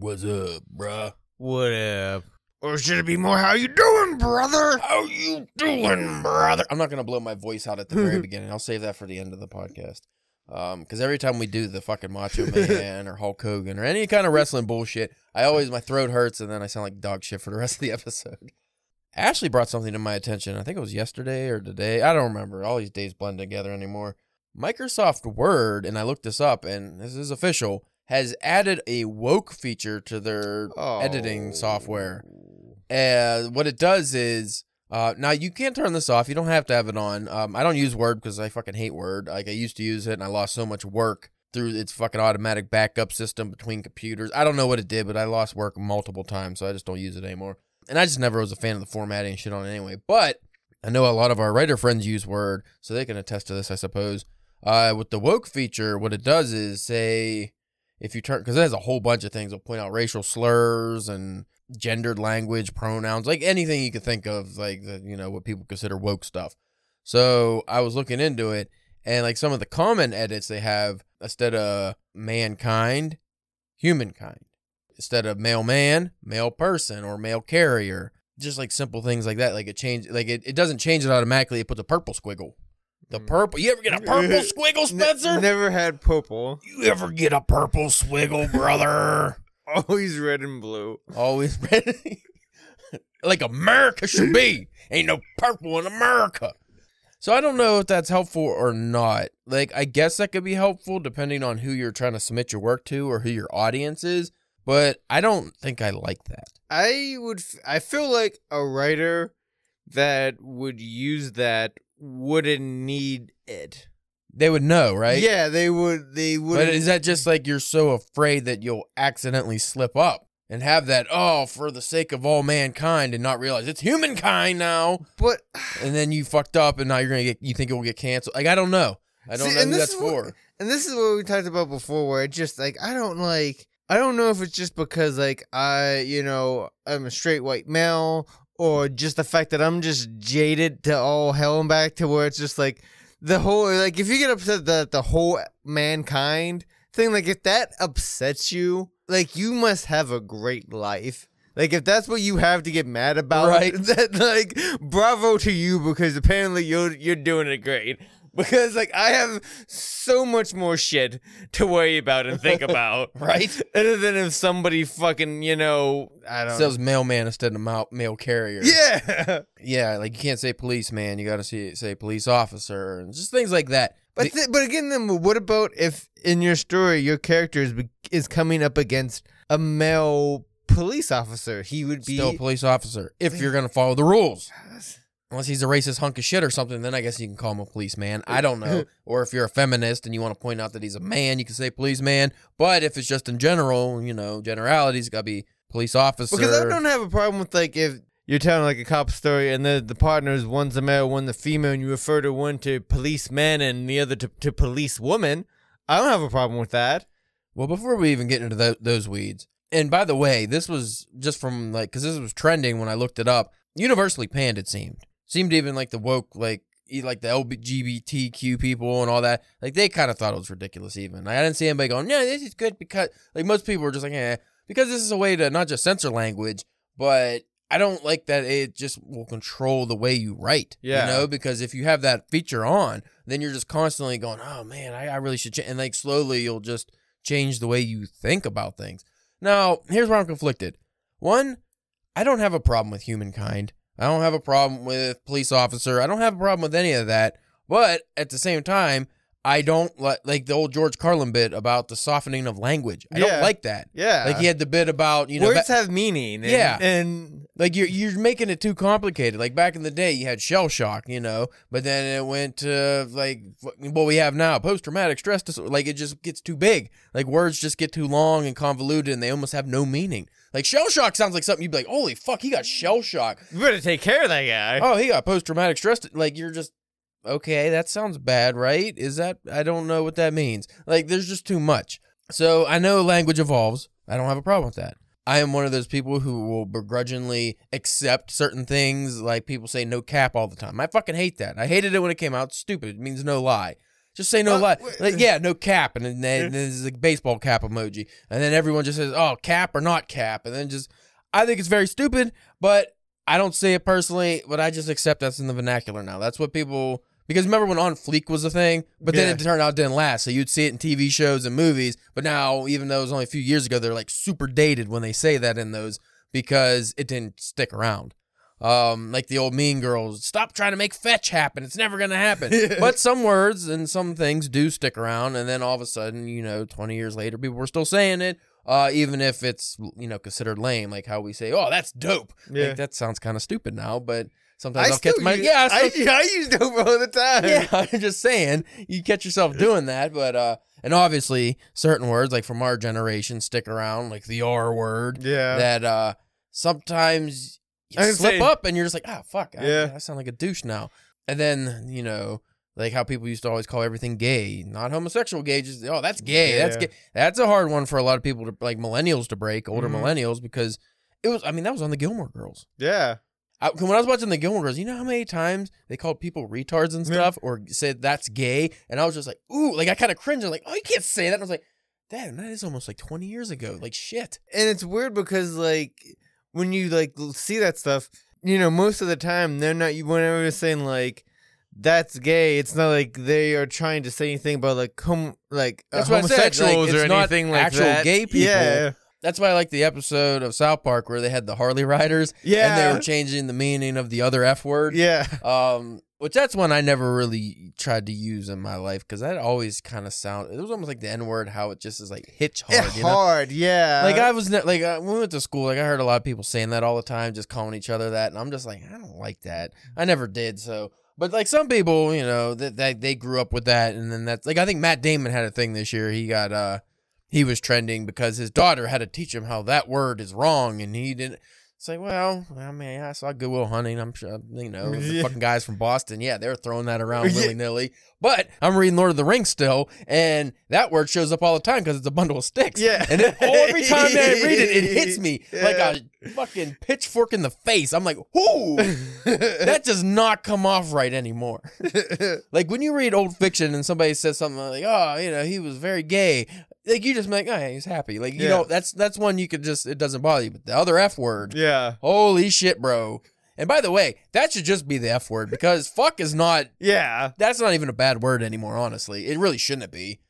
What's up, bruh? What up? Or should it be more how you doing, brother? How you doing, brother? I'm not gonna blow my voice out at the very beginning. I'll save that for the end of the podcast. Um, because every time we do the fucking Macho Man or Hulk Hogan or any kind of wrestling bullshit, I always my throat hurts and then I sound like dog shit for the rest of the episode. Ashley brought something to my attention. I think it was yesterday or today. I don't remember. All these days blend together anymore. Microsoft Word, and I looked this up, and this is official, has added a woke feature to their Oh. editing software. And what it does is uh, now you can't turn this off. You don't have to have it on. Um, I don't use Word because I fucking hate Word. Like I used to use it, and I lost so much work through its fucking automatic backup system between computers. I don't know what it did, but I lost work multiple times, so I just don't use it anymore. And I just never was a fan of the formatting and shit on it anyway. But I know a lot of our writer friends use Word, so they can attest to this, I suppose. Uh, with the woke feature, what it does is say if you turn because it has a whole bunch of things. It'll point out racial slurs and gendered language, pronouns, like anything you could think of, like the you know what people consider woke stuff. So I was looking into it, and like some of the common edits they have instead of mankind, humankind. Instead of male man, male person, or male carrier. Just like simple things like that. Like it change like it, it doesn't change it automatically, it puts a purple squiggle. The Mm. purple you ever get a purple squiggle, Spencer? never had purple. You ever get a purple swiggle, brother? Always red and blue. Always red. like America should be. Ain't no purple in America. So I don't know if that's helpful or not. Like I guess that could be helpful depending on who you're trying to submit your work to or who your audience is, but I don't think I like that. I would. f- I feel like a writer that would use that wouldn't need it. They would know, right? Yeah, they would. They would. But is that just like you're so afraid that you'll accidentally slip up and have that, oh, for the sake of all mankind and not realize it's humankind now? But and then you fucked up, and now you're gonna get. You think it will get canceled? Like I don't know. I don't See, know who that's what- for. and this is what we talked about before where it just like i don't like i don't know if it's just because like i you know i'm a straight white male or just the fact that i'm just jaded to all hell and back to where it's just like the whole like if you get upset that the whole mankind thing like if that upsets you like you must have a great life like if that's what you have to get mad about, Right. That like, bravo to you because apparently you're you're doing it great. Because like I have so much more shit to worry about and think about, Right? Other than if somebody fucking, you know, I don't. Says mailman instead of male, mail carrier. yeah, yeah. Like you can't say policeman. You got to say say police officer and just things like that. but th- but again, then what about if in your story your character is be- is coming up against a male police officer? He would be still a police officer if you're gonna follow the rules. Unless he's a racist hunk of shit or something, then I guess you can call him a policeman. I don't know. or if you're a feminist and you want to point out that he's a man, you can say policeman. But if it's just in general, you know, generalities, got to be police officer. Because I don't have a problem with like if you're telling like a cop story and the the partners one's a male, one the female, and you refer to one to policeman and the other to, to police woman. I don't have a problem with that. Well, before we even get into tho- those weeds, and by the way, this was just from like because this was trending when I looked it up. Universally panned, it seemed. Seemed even like the woke, like like the LGBTQ people and all that. Like they kind of thought it was ridiculous. Even like, I didn't see anybody going, "Yeah, this is good," because like most people were just like, "Yeah," because this is a way to not just censor language, but I don't like that it just will control the way you write. Yeah. you know, because if you have that feature on, then you're just constantly going, "Oh man, I, I really should," change. and like slowly you'll just change the way you think about things. Now, here's where I'm conflicted. One, I don't have a problem with humankind. I don't have a problem with police officer. I don't have a problem with any of that. But at the same time, I don't like like the old George Carlin bit about the softening of language. I Yeah. don't like that. Yeah, Like he had the bit about you know words ba- have meaning. And, Yeah. and like you're you're making it too complicated. Like back in the day, you had shell shock, you know, but then it went to like what we have now, post traumatic stress disorder. Like it just gets too big. Like words just get too long and convoluted, and they almost have no meaning. Like shell shock sounds like something you'd be like, "Holy fuck, he got shell shock." you better take care of that guy. Oh, he got post traumatic stress. Like you're just okay. That sounds bad, right? Is that I don't know what that means. Like there's just too much. So I know language evolves. I don't have a problem with that. I am one of those people who will begrudgingly accept certain things. Like people say no cap all the time. I fucking hate that. I hated it when it came out. It's stupid. It means no lie. Just say no Uh, lie. Like, yeah, no cap, and then then there's a baseball cap emoji, and then everyone just says, "Oh, cap or not cap," and then just. I think it's very stupid, but I don't say it personally. But I just accept that's in the vernacular now. That's what people. Because remember when On Fleek was a thing, but then Yeah. it turned out it didn't last. So you'd see it in TV shows and movies, but now even though it was only a few years ago, they're like super dated when they say that in those because it didn't stick around. Um, like the old Mean Girls, stop trying to make fetch happen. It's never gonna happen. but some words and some things do stick around, and then all of a sudden, you know, twenty years later, people were still saying it, uh, even if it's you know considered lame. Like how we say, "Oh, that's dope." Yeah. Like, that sounds kind of stupid now, but sometimes I I'll catch my use, yeah. I I, still- I use dope all the time. yeah, I'm just saying you catch yourself doing that, but uh, and obviously certain words like from our generation stick around, like the R word, Yeah. that uh sometimes you I can slip say- up and you're just like, ah, fuck, Yeah. I sound like a douche now. And then you know, like how people used to always call everything gay, not homosexual gay, just oh that's gay, that's gay. That's a hard one for a lot of people to like millennials to break, older Mhm. millennials, because it was. I mean, that was on the Gilmore Girls. yeah. I, when I was watching the Gilmore Girls, you know how many times they called people retards and Yeah. stuff, or said that's gay, and I was just like, ooh, like I kind of cringed. I'm like, oh, you can't say that. And I was like, damn, that is almost like 20 years ago. Like shit. and it's weird because like when you like see that stuff, you know, most of the time they're not. You whenever you're saying like that's gay, it's not like they are trying to say anything about like hom like uh, That's I said, like, homosexuals or anything like actual that. gay people. Yeah, That's why I like the episode of South Park where they had the Harley riders, yeah, and they were changing the meaning of the other F word. yeah. Um, which that's one I never really tried to use in my life because that always kind of sound. It was almost like the N word, how it just is like hitch hard. You know? hard, yeah. Like I was ne- like uh, when we went to school, like I heard a lot of people saying that all the time, just calling each other that, and I'm just like, I don't like that. I never did. So, but like some people, you know, that that they grew up with that, and then that's like I think Matt Damon had a thing this year. He got uh he was trending because his daughter had to teach him how that word is wrong, and he didn't. say, well, I mean, I saw Good Will Hunting. I'm sure, you know, the fucking guys from Boston. Yeah, they're throwing that around Yeah. willy nilly. But I'm reading Lord of the Rings still, and that word shows up all the time because it's a bundle of sticks. Yeah. And it, every time that I read it, it hits me like a fucking pitchfork in the face. I'm like, whoo, that does not come off right anymore. Like when you read old fiction and somebody says something like, "Oh, you know, he was very gay," like you just like, "Oh, yeah, he's happy." Like you Yeah. know, that's that's one you could just it doesn't bother you. But the other F word, yeah, holy shit, bro. And by the way, that should just be the F word because fuck is not yeah. that's not even a bad word anymore, honestly. It really shouldn't be.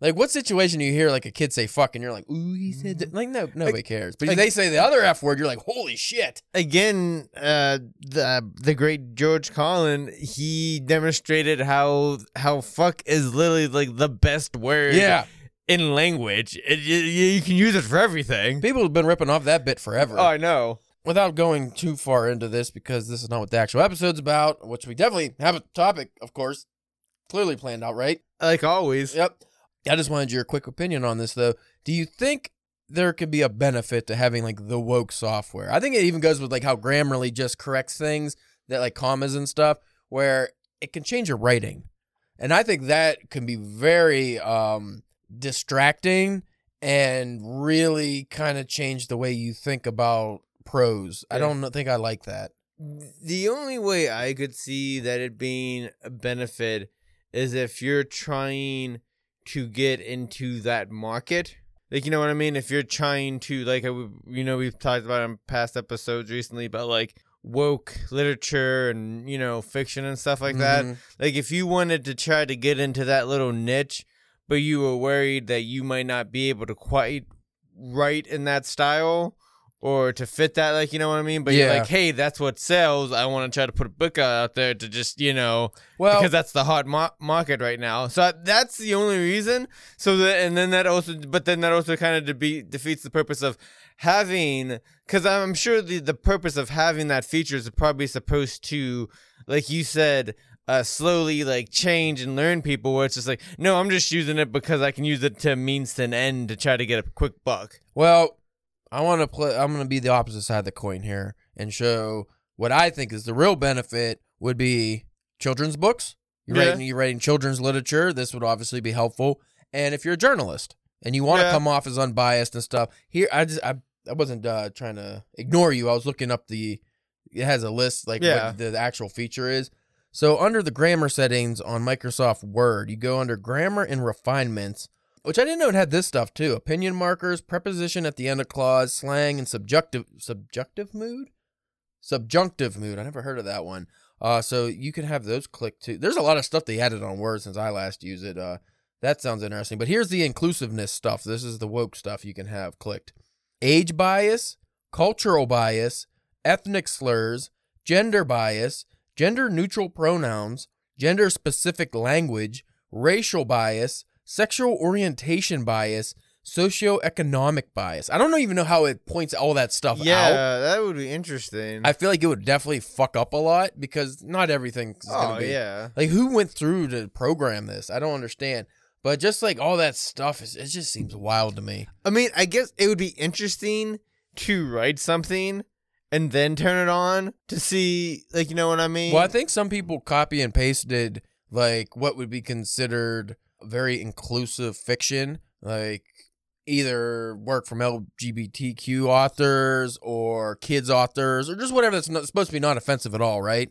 Like, what situation do you hear like a kid say "fuck" and you're like, "Ooh, he said that." like no, nobody cares. But if they say the other F word, you're like, "Holy shit!" Again, uh, the the great George Carlin, he demonstrated how how fuck is literally like the best word. Yeah, in language. It, you, you can use it for everything. people have been ripping off that bit forever. Oh, I know. Without going too far into this, because this is not what the actual episode's about, which we definitely have a topic, of course, clearly planned out, right? Like always. Yep. I just wanted your quick opinion on this, though. Do you think there could be a benefit to having like the woke software? I think it even goes with like how Grammarly just corrects things that like commas and stuff, where it can change your writing, and I think that can be very um, distracting and really kind of change the way you think about prose. I don't think I like that. The only way I could see that it being a benefit is if you're trying to get into that market. Like, you know what I mean? If you're trying to, like, uh, you know, we've talked about in past episodes recently about like woke literature and, you know, fiction and stuff like that. Mhm. Like if you wanted to try to get into that little niche, but you were worried that you might not be able to quite write in that style or to fit that, like you know what I mean. But you're like, hey, that's what sells. I want to try to put a book out there to just you know Well, because that's the hot mar- market right now. So that's the only reason. So that and then that also, but then that also kind of de- defeats the purpose of having because I'm sure the the purpose of having that feature is probably supposed to, like you said. Uh, slowly like change and learn people where it's just like no i'm just using it because i can use it to means to an end to try to get a quick buck Well, I want to play. I'm going to be the opposite side of the coin here and show what I think is the real benefit would be children's books. You're Yeah. writing, you're writing children's literature. This would obviously be helpful. And if you're a journalist and you want to Yeah. come off as unbiased and stuff, here I just I, I wasn't uh, trying to ignore you. I was looking up the. It has a list like Yeah. what the actual feature is. So under the grammar settings on Microsoft Word, you go under grammar and refinements, which I didn't know it had this stuff too. Opinion markers, preposition at the end of clause, slang, and subjunctive subjunctive mood? Subjunctive mood. I never heard of that one. Uh, so you can have those clicked too. There's a lot of stuff they added on Word since I last used it. Uh, that sounds interesting. But here's the inclusiveness stuff. This is the woke stuff you can have clicked. Age bias, cultural bias, ethnic slurs, gender bias, gender neutral pronouns, gender specific language, racial bias, sexual orientation bias, socioeconomic bias. I don't even know how it points all that stuff yeah, out. that would be interesting. I feel like it would definitely fuck up a lot because not everything is oh gonna be yeah. like who went through to program this? I don't understand. But just like all that stuff is it just seems wild to me. I mean, I guess it would be interesting to write something and then turn it on to see, like, you know what I mean? Well, I think some people copy and pasted like what would be considered very inclusive fiction, like either work from LGBTQ authors or kids authors or just whatever that's not, supposed to be not offensive at all, right?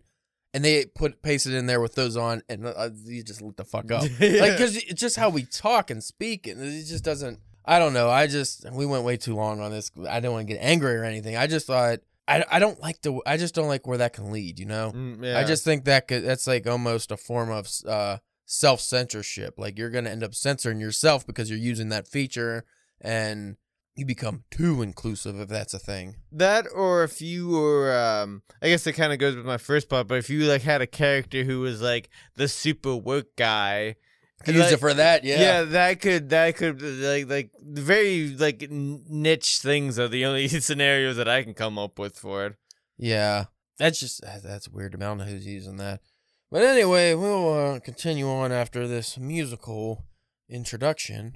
And they put pasted in there with those on, and uh, you just look the fuck up, like because it's just how we talk and speak, and it just doesn't. I don't know. I just we went way too long on this. I don't want to get angry or anything. I just thought I, I don't like the I just don't like where that can lead. You know. Mm, yeah. I just think that could, that's like almost a form of uh, self censorship. Like you're gonna end up censoring yourself because you're using that feature, and you become too inclusive if that's a thing. that, or if you were, um, I guess it kind of goes with my first part, but if you like had a character who was like the super woke guy, Could like- use it for that. Yeah. yeah, that could that could like like very like niche things are the only scenarios that I can come up with for it. Yeah. That's just that's weird to me. I don't know who's using that. But anyway, we'll uh, continue on after this musical introduction.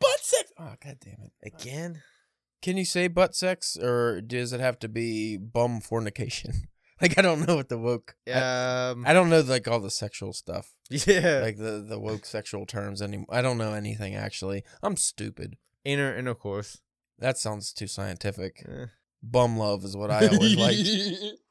Butt sex. Oh god damn it. Again? Can you say butt sex or does it have to be bum fornication? Like I don't know what the woke. I, Um, I don't know like all the sexual stuff, yeah, like the the woke sexual terms anymore. I don't know anything actually. I'm stupid. inner intercourse. That sounds too scientific. Eh. Bum love is what I always liked.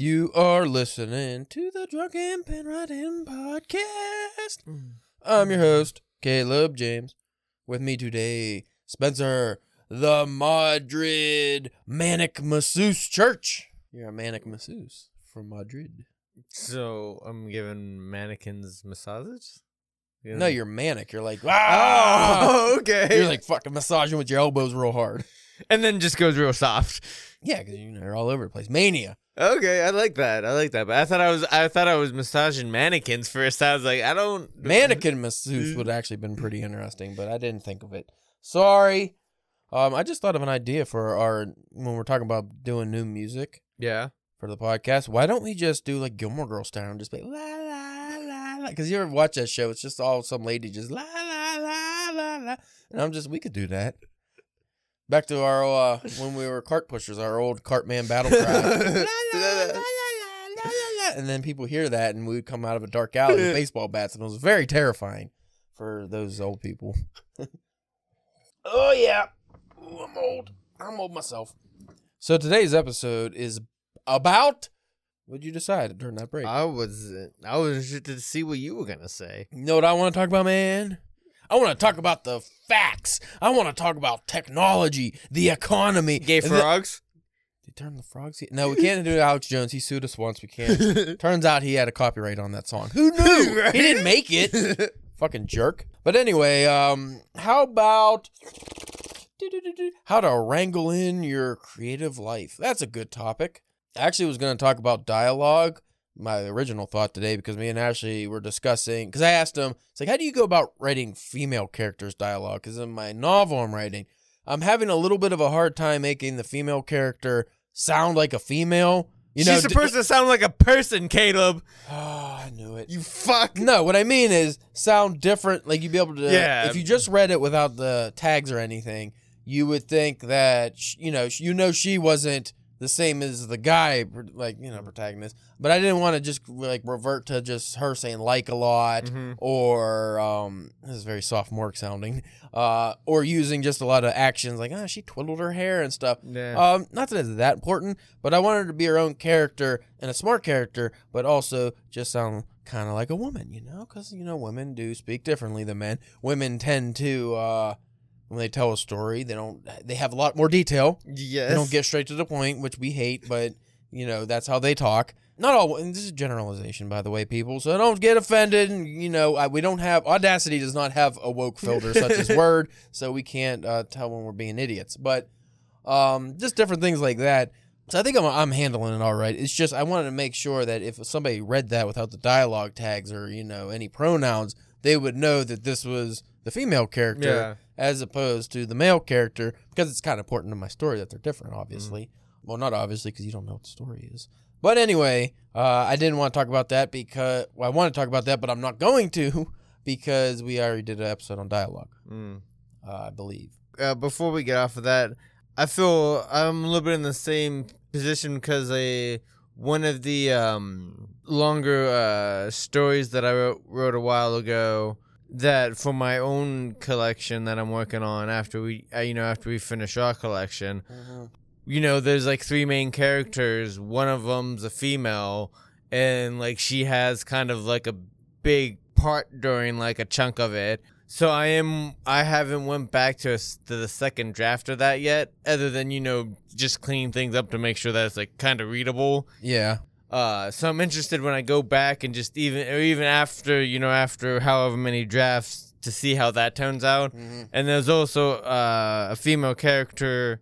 You are listening to the Drunken Pen Writing Podcast. I'm your host, Caleb James. With me today, Spencer, the Madrid Manic Masseuse Church. You're a manic masseuse from Madrid. So I'm giving mannequins massages. You No, you're manic. You're like, ah! Oh, okay. You're like fucking massaging with your elbows real hard. and then just goes real soft. Yeah, because you know, you're all over the place. Mania. Okay, I like that. I like that. But I thought I was I thought I was massaging mannequins first. I was like, I don't Mannequin masseuse would have actually been pretty interesting, but I didn't think of it. Sorry. Um, I just thought of an idea for our when we're talking about doing new music Yeah. for the podcast. Why don't we just do like Gilmore Girls style and just be la la la la? Because you ever watch that show? It's just all some lady just la la la la la, and I'm just we could do that. Back to our uh, when we were cart pushers, our old Cartman battle cry. And then people hear that, and we would come out of a dark alley with baseball bats, and it was very terrifying for those old people. oh yeah, Ooh, I'm old. I'm old myself. So today's episode is about. What'd you decide during that break? I was I was interested to see what you were gonna say. You know what I want to talk about, man? I want to talk about the facts. I want to talk about technology, the economy. Gay the- frogs? They turn the frogs. No, we can't do Alex Jones. He sued us once. We can't. Turns out he had a copyright on that song. Who knew? Right? He didn't make it. Fucking jerk. But anyway, um, how about how to wrangle in your creative life? That's a good topic. I actually was going to talk about dialogue. My original thought today, because me and Ashley were discussing, because I asked him, it's like, how do you go about writing female characters' dialogue? Because in my novel I'm writing, I'm having a little bit of a hard time making the female character sound like a female. You know, She's supposed to sound like a person, Caleb. Oh, I knew it. You fuck. No, what I mean is sound different. Like you'd be able to. Yeah. If you just read it without the tags or anything, you would think that sh- you know sh- you know she wasn't the same as the guy like you know protagonist but i didn't want to just like revert to just her saying like a lot Mhm. or um this is very sophomoric sounding uh or using just a lot of actions like oh she twiddled her hair and stuff Yeah. um not that it's that important but i wanted her to be her own character and a smart character but also just sound kind of like a woman you know because you know women do speak differently than men women tend to uh when they tell a story they don't they have a lot more detail yes. they don't get straight to the point which we hate but you know that's how they talk not all and this is generalization by the way people so don't get offended and you know I, we don't have audacity does not have a woke filter such as word so we can't uh, tell when we're being idiots but um just different things like that so i think I'm, I'm handling it all right it's just i wanted to make sure that if somebody read that without the dialogue tags or you know any pronouns they would know that this was the female character Yeah. As opposed to the male character because it's kind of important to my story that they're different obviously. Well not obviously because you don't know what the story is. But anyway uh, i didn't want to talk about that because well, i want to talk about that but i'm not going to because we already did an episode on dialogue Mm. uh, i believe. Uh, before we get off of that, I feel I'm a little bit in the same position because a one of the um, longer uh, stories that I wrote, wrote a while ago that for my own collection that I'm working on after we uh, you know after we finish our collection you know there's like three main characters. One of them's a female and like she has kind of like a big part during like a chunk of it. So i am i haven't went back to, a to the second draft of that yet other than you know just cleaning things up to make sure that it's like kind of readable. Yeah uh, so I'm interested when I go back and just even or even after you know after however many drafts to see how that turns out. And there's also uh, a female character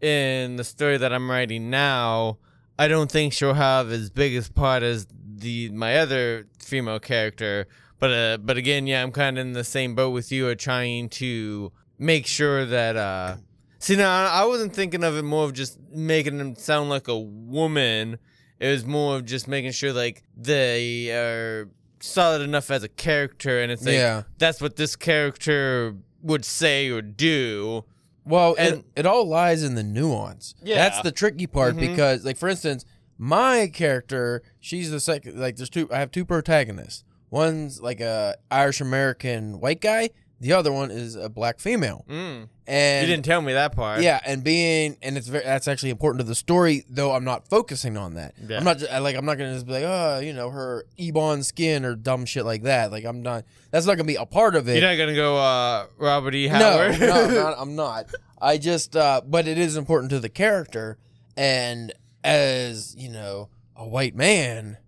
in the story that I'm writing now. I don't think she'll have as big as part as the my other female character, but uh, but again, yeah, I'm kind of in the same boat with you, of trying to make sure that. Uh, see, now I I wasn't thinking of it more of just making them sound like a woman. It was more of just making sure like they are solid enough as a character, and it's like yeah that's what this character would say or do. Well, And- it, it all lies in the nuance. Yeah. That's the tricky part Mhm. because, like, for instance, my character, she's the second. Like, there's two. I have two protagonists. One's like a Irish American white guy. The other one is a black female. Mm. And you didn't tell me that part. yeah, and being and it's very that's actually important to the story, though I'm not focusing on that. Yeah. I'm not ju- I, like I'm not gonna just be like, oh, you know, her ebon skin or dumb shit like that. Like I'm not. That's not gonna be a part of it. You're not gonna go uh, Robert E. No, Howard. no, I'm not, I'm not. I just, uh, but it is important to the character, and as you know, a white man,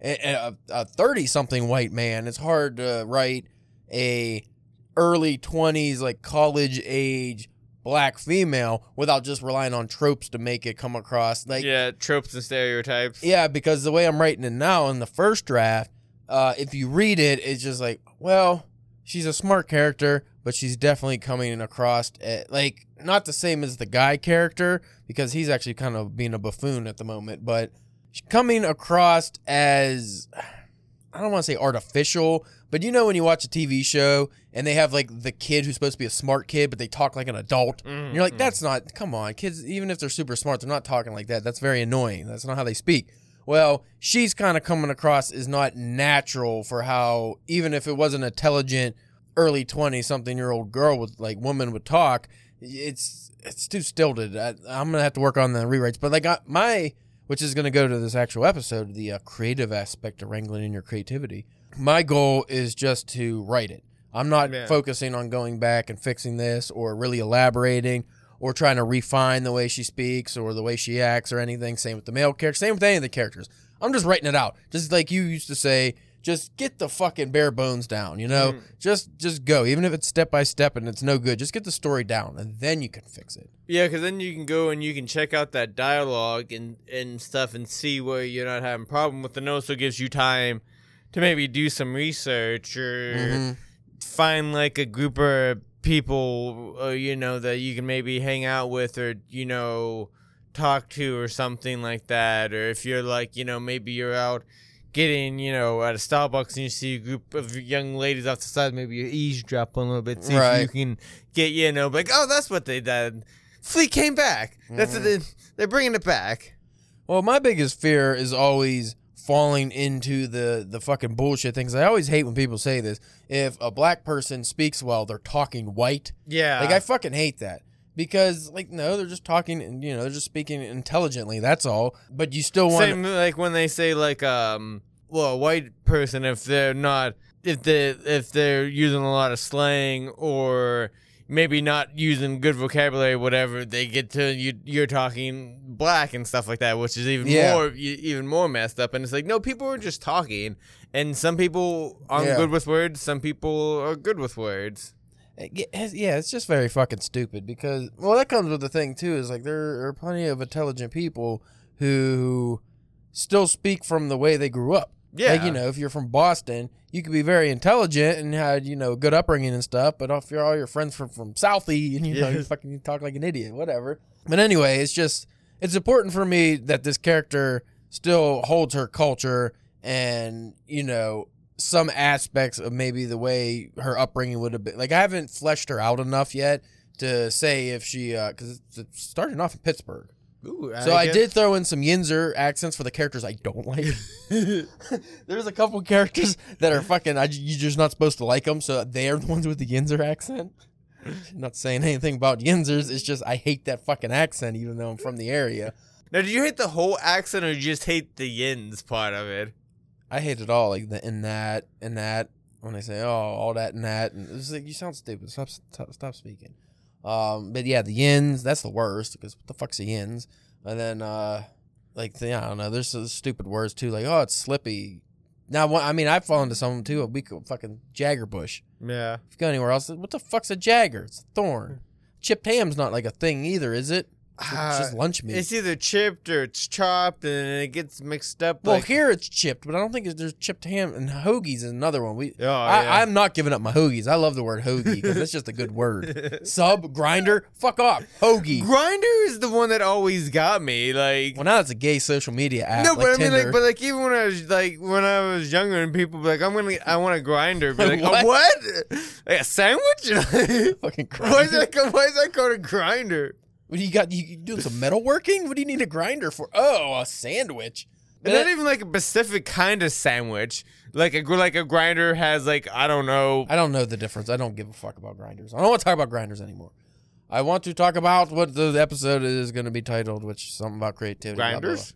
a thirty-something white man, it's hard to write a early twenties, like college age black female without just relying on tropes to make it come across like yeah, tropes and stereotypes. yeah, because the way I'm writing it now in the first draft, uh, if you read it, it's just like, well, she's a smart character, but she's definitely coming across at, like not the same as the guy character because he's actually kind of being a buffoon at the moment, but coming across as I don't want to say artificial, but you know when you watch a TV show and they have like the kid who's supposed to be a smart kid, but they talk like an adult. And you're like, that's not, come on, kids, even if they're super smart, they're not talking like that. That's very annoying. That's not how they speak. Well, she's kind of coming across as not natural for how, even if it was an intelligent, early 20 something year old girl with like woman would talk, it's, it's too stilted. I, I'm going to have to work on the rewrites. But like I, my, which is going to go to this actual episode, the uh, creative aspect of wrangling in your creativity. My goal is just to write it. I'm not Yeah. focusing on going back and fixing this or really elaborating or trying to refine the way she speaks or the way she acts or anything. Same with the male character. Same with any of the characters. I'm just writing it out. Just like you used to say, just get the fucking bare bones down, you know? Mm. Just just go. Even if it's step by step and it's no good, just get the story down and then you can fix it. Yeah, because then you can go and you can check out that dialogue and, and stuff and see where you're not having problem with. the And also gives you time to maybe do some research or Mhm. find like a group of people, uh, you know, that you can maybe hang out with or, you know, talk to or something like that. Or if you're like, you know, maybe you're out getting, you know, at a Starbucks and you see a group of young ladies off the side, maybe you eavesdrop a little bit, see if you can get, you know, like, oh, that's what they did. Fleek came back. That's what they, they're bringing it back. Well, my biggest fear is always falling into the the fucking bullshit things. I always hate when people say this. If a black person speaks well, they're talking white, Yeah. like I fucking hate that because like no, they're just talking and you know they're just speaking intelligently. That's all. But you still want Same like when they say like um well a white person if they're not if they if they're using a lot of slang or maybe not using good vocabulary whatever they get to you you're talking black and stuff like that which is even Yeah. more even more messed up and it's like no people are just talking and some people aren't Yeah. good with words some people are good with words Yeah, it's just very fucking stupid because well, that comes with the thing too. Is like there are plenty of intelligent people who still speak from the way they grew up. Yeah Like you know, if you're from Boston, you could be very intelligent and had you know good upbringing and stuff. But if you're all your friends from from Southie and you know you fucking talk like an idiot, whatever. But anyway, it's just it's important for me that this character still holds her culture and you know some aspects of maybe the way her upbringing would have been. Like I haven't fleshed her out enough yet to say if she uh, because it's starting off in Pittsburgh. Ooh, So I, guess- did throw in some Yinzer accents for the characters I don't like. There's a couple characters that are fucking. I, you're just not supposed to like them, so they're the ones with the Yinzer accent. not saying anything about Yinzers. It's just I hate that fucking accent, even though I'm from the area. now do you hate the whole accent or you just hate the yins part of it I hate it all, like the in that and that. When they say oh all that and that, and it's like you sound stupid. Stop stop, stop speaking. Um, but yeah, the yins that's the worst because what the fuck's the yins? And then uh, like the, I don't know. There's some stupid words too, like oh it's slippy. Now I mean I've fallen into some too. A week fucking Jagger bush. yeah If you go anywhere else, what the fuck's a Jagger? It's a thorn. Chipped ham's not like a thing either, is it? It's, just Uh, lunch meat. It's either chipped or it's chopped, and it gets mixed up. well, like, here it's chipped, but I don't think there's chipped ham and hoagies is another one. We Oh, I, yeah. I'm not giving up my hoagies. I love the word hoagie because that's just a good word. Sub, grinder, fuck off. Hoagie. Grinder is the one that always got me. Like Well, now it's a gay social media app. no, like but I mean, like, but like even when I was like when I was younger, and people be like, "I'm gonna, I want a grinder," be like, What? "A what? Like a sandwich?" fucking why is that? Why is that called a grinder? What do you got? You, doing some metalworking? What do you need a grinder for? Oh, a sandwich. And not even like a specific kind of sandwich. Like a like a grinder has like I don't know. I don't know the difference. I don't give a fuck about grinders. I don't want to talk about grinders anymore. I want to talk about what the episode is going to be titled, which is something about creativity. blah, blah, blah. Grinders?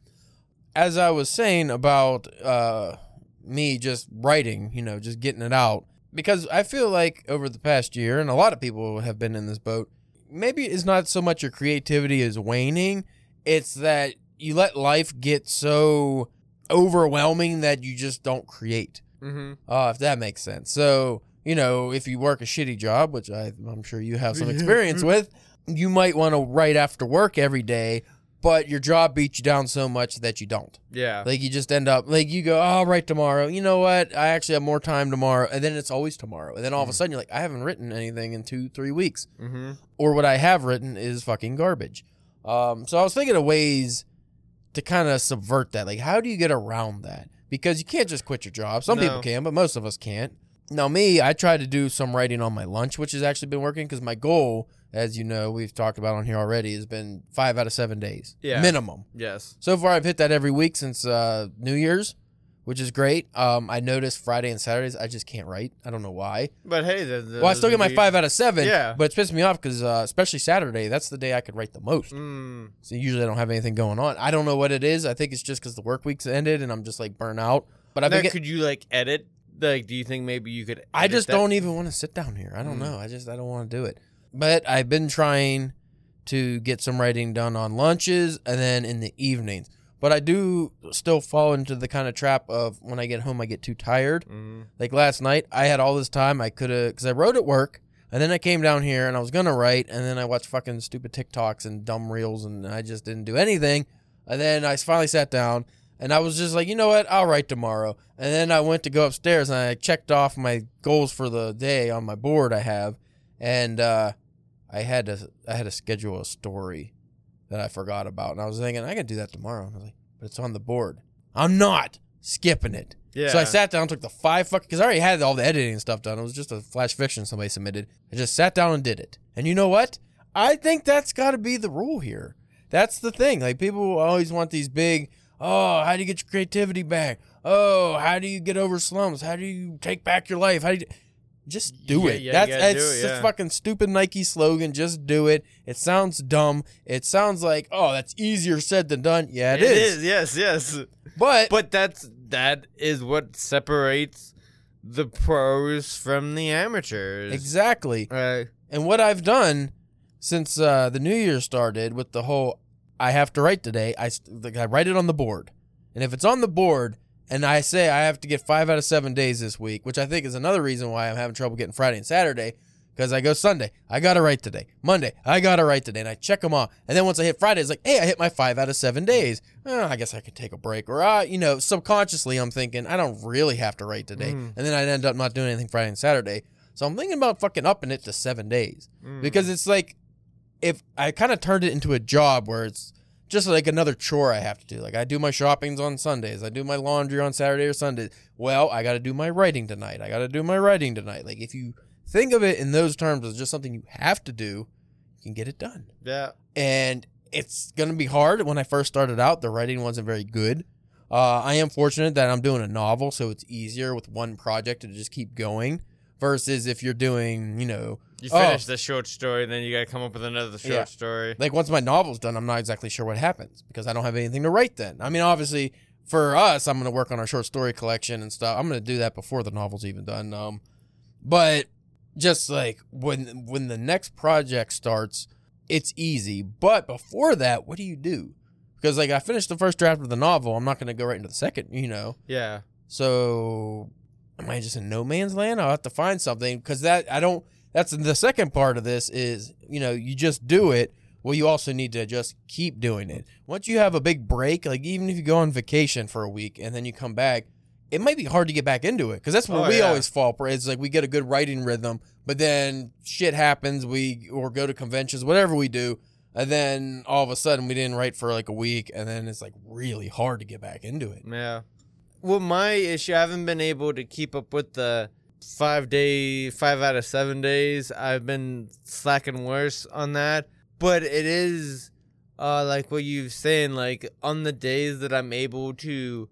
as I was saying about uh, me just writing, you know, just getting it out, because I feel like over the past year, and a lot of people have been in this boat, maybe it's not so much your creativity is waning, it's that you let life get so overwhelming that you just don't create. Mm-hmm. Uh, if that makes sense. So, you know, if you work a shitty job, which I, I'm sure you have some experience with, you might want to write after work every day, but your job beats you down so much that you don't. Yeah. Like you just end up like you go, oh, I'll write tomorrow. You know what? I actually have more time tomorrow, and then it's always tomorrow. And then all of a sudden you're like, I haven't written anything in two, three weeks, mm-hmm. or what I have written is fucking garbage. Um, so I was thinking of ways to kind of subvert that. Like, how do you get around that? Because you can't just quit your job. Some No. people can, but most of us can't. Now, me, I try to do some writing on my lunch, which has actually been working because my goal, as you know, we've talked about on here already, has been five out of seven days, Yeah. minimum. Yes. So far, I've hit that every week since uh, New Year's, which is great. Um, I noticed Friday and Saturdays I just can't write. I don't know why. But hey, the, the, Well, I still get my five out of seven. Yeah. but it's pissed me off because uh, especially Saturday, that's the day I could write the most. Mm. So usually I don't have anything going on. I don't know what it is. I think it's just because the work week's ended and I'm just like burnt out. But been get- could you like edit? Like, do you think maybe you could? I just that? don't even want to sit down here. I don't Mm. know. I just I don't want to do it. But I've been trying to get some writing done on lunches and then in the evenings. But I do still fall into the kind of trap of when I get home I get too tired. Mm. Like last night, I had all this time I could have because I wrote at work, and then I came down here and I was gonna write, and then I watched fucking stupid TikToks and dumb reels, and I just didn't do anything. And then I finally sat down, and I was just like, you know what, I'll write tomorrow. And then I went to go upstairs and I checked off my goals for the day on my board I have, and uh, I had to I had to schedule a story that I forgot about, and I was thinking I can do that tomorrow. I was like, but it's on the board. I'm not skipping it. Yeah. So I sat down, took the five fucking because I already had all the editing and stuff done. It was just a flash fiction somebody submitted. I just sat down and did it. And you know what? I think that's got to be the rule here. That's the thing. Like people always want these big. Oh, how do you get your creativity back? Oh, how do you get over slums? How do you take back your life? How do you just do Yeah, it? yeah, that's it's it, a yeah. fucking stupid Nike slogan. Just do it. It sounds dumb. It sounds like oh, that's easier said than done. Yeah, it it is. is. Yes, yes. But But that's that is what separates the pros from the amateurs. exactly. Right. And what I've done since uh, the new year started with the whole I have to write today, I, I write it on the board. And if it's on the board and I say I have to get five out of seven days this week, which I think is another reason why I'm having trouble getting Friday and Saturday, because I go Sunday, I got to write today. Monday, I got to write today. And I check them off. And then once I hit Friday, it's like, hey, I hit my five out of seven days. Oh, I guess I could take a break. Or, uh, you know, subconsciously, I'm thinking, I don't really have to write today. Mm. And then I end up not doing anything Friday and Saturday. So I'm thinking about fucking upping it to seven days Mm. because it's like if I kind of turned it into a job where it's just like another chore I have to do. Like I do my shoppings on Sundays, I do my laundry on Saturday or Sunday. Well, I got to do my writing tonight. I got to do my writing tonight. Like if you think of it in those terms as just something you have to do, you can get it done. yeah. And it's gonna be hard. When I first started out, the writing wasn't very good. Uh, I am fortunate that I'm doing a novel, so it's easier with one project to just keep going. Versus if you're doing, you know, You Oh. finish the short story, and then you gotta come up with another short Yeah. story. like once my novel's done, I'm not exactly sure what happens because I don't have anything to write then. I mean, obviously for us, I'm going to work on our short story collection and stuff. I'm going to do that before the novel's even done. Um, but just like when when the next project starts, it's easy. But before that, what do you do? Because like I finished the first draft of the novel, I'm not going to go right into the second, you know. Yeah. So am I just in no man's land? I'll have to find something because that I don't. That's the second part of this is you know you just do it. Well, you also need to just keep doing it. Once you have a big break, like even if you go on vacation for a week and then you come back, it might be hard to get back into it because that's where Oh, we yeah. always fall. prey. It's like we get a good writing rhythm, but then shit happens. We or go to conventions, whatever we do, and then all of a sudden we didn't write for like a week, and then it's like really hard to get back into it. Yeah. Well, my issue, I haven't been able to keep up with the five day, five out of seven days. I've been slacking worse on that. But it is, uh, like what you've saying, like on the days that I'm able to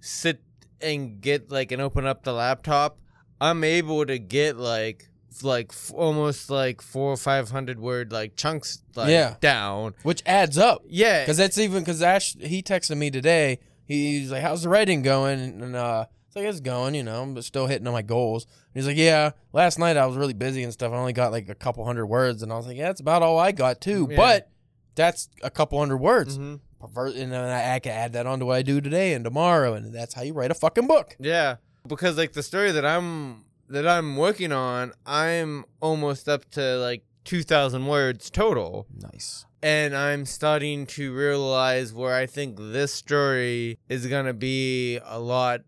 sit and get like and open up the laptop, I'm able to get like like f- almost like four or five hundred word like chunks like Yeah. down. which adds up. Yeah, Because that's even because Ash he texted me today. He's like, "How's the writing going?" And uh, like it's going, you know, but still hitting on my goals. And he's like, "Yeah, last night I was really busy and stuff. I only got like a couple hundred words." And I was like, "Yeah, that's about all I got too." Yeah. But that's a couple hundred words. Mhm. Pervert- And then I, I can add that on to what I do today and tomorrow, and that's how you write a fucking book. Yeah, because like the story that I'm that I'm working on, I'm almost up to like 2000 words total. Nice. And I'm starting to realize where I think this story is going to be a lot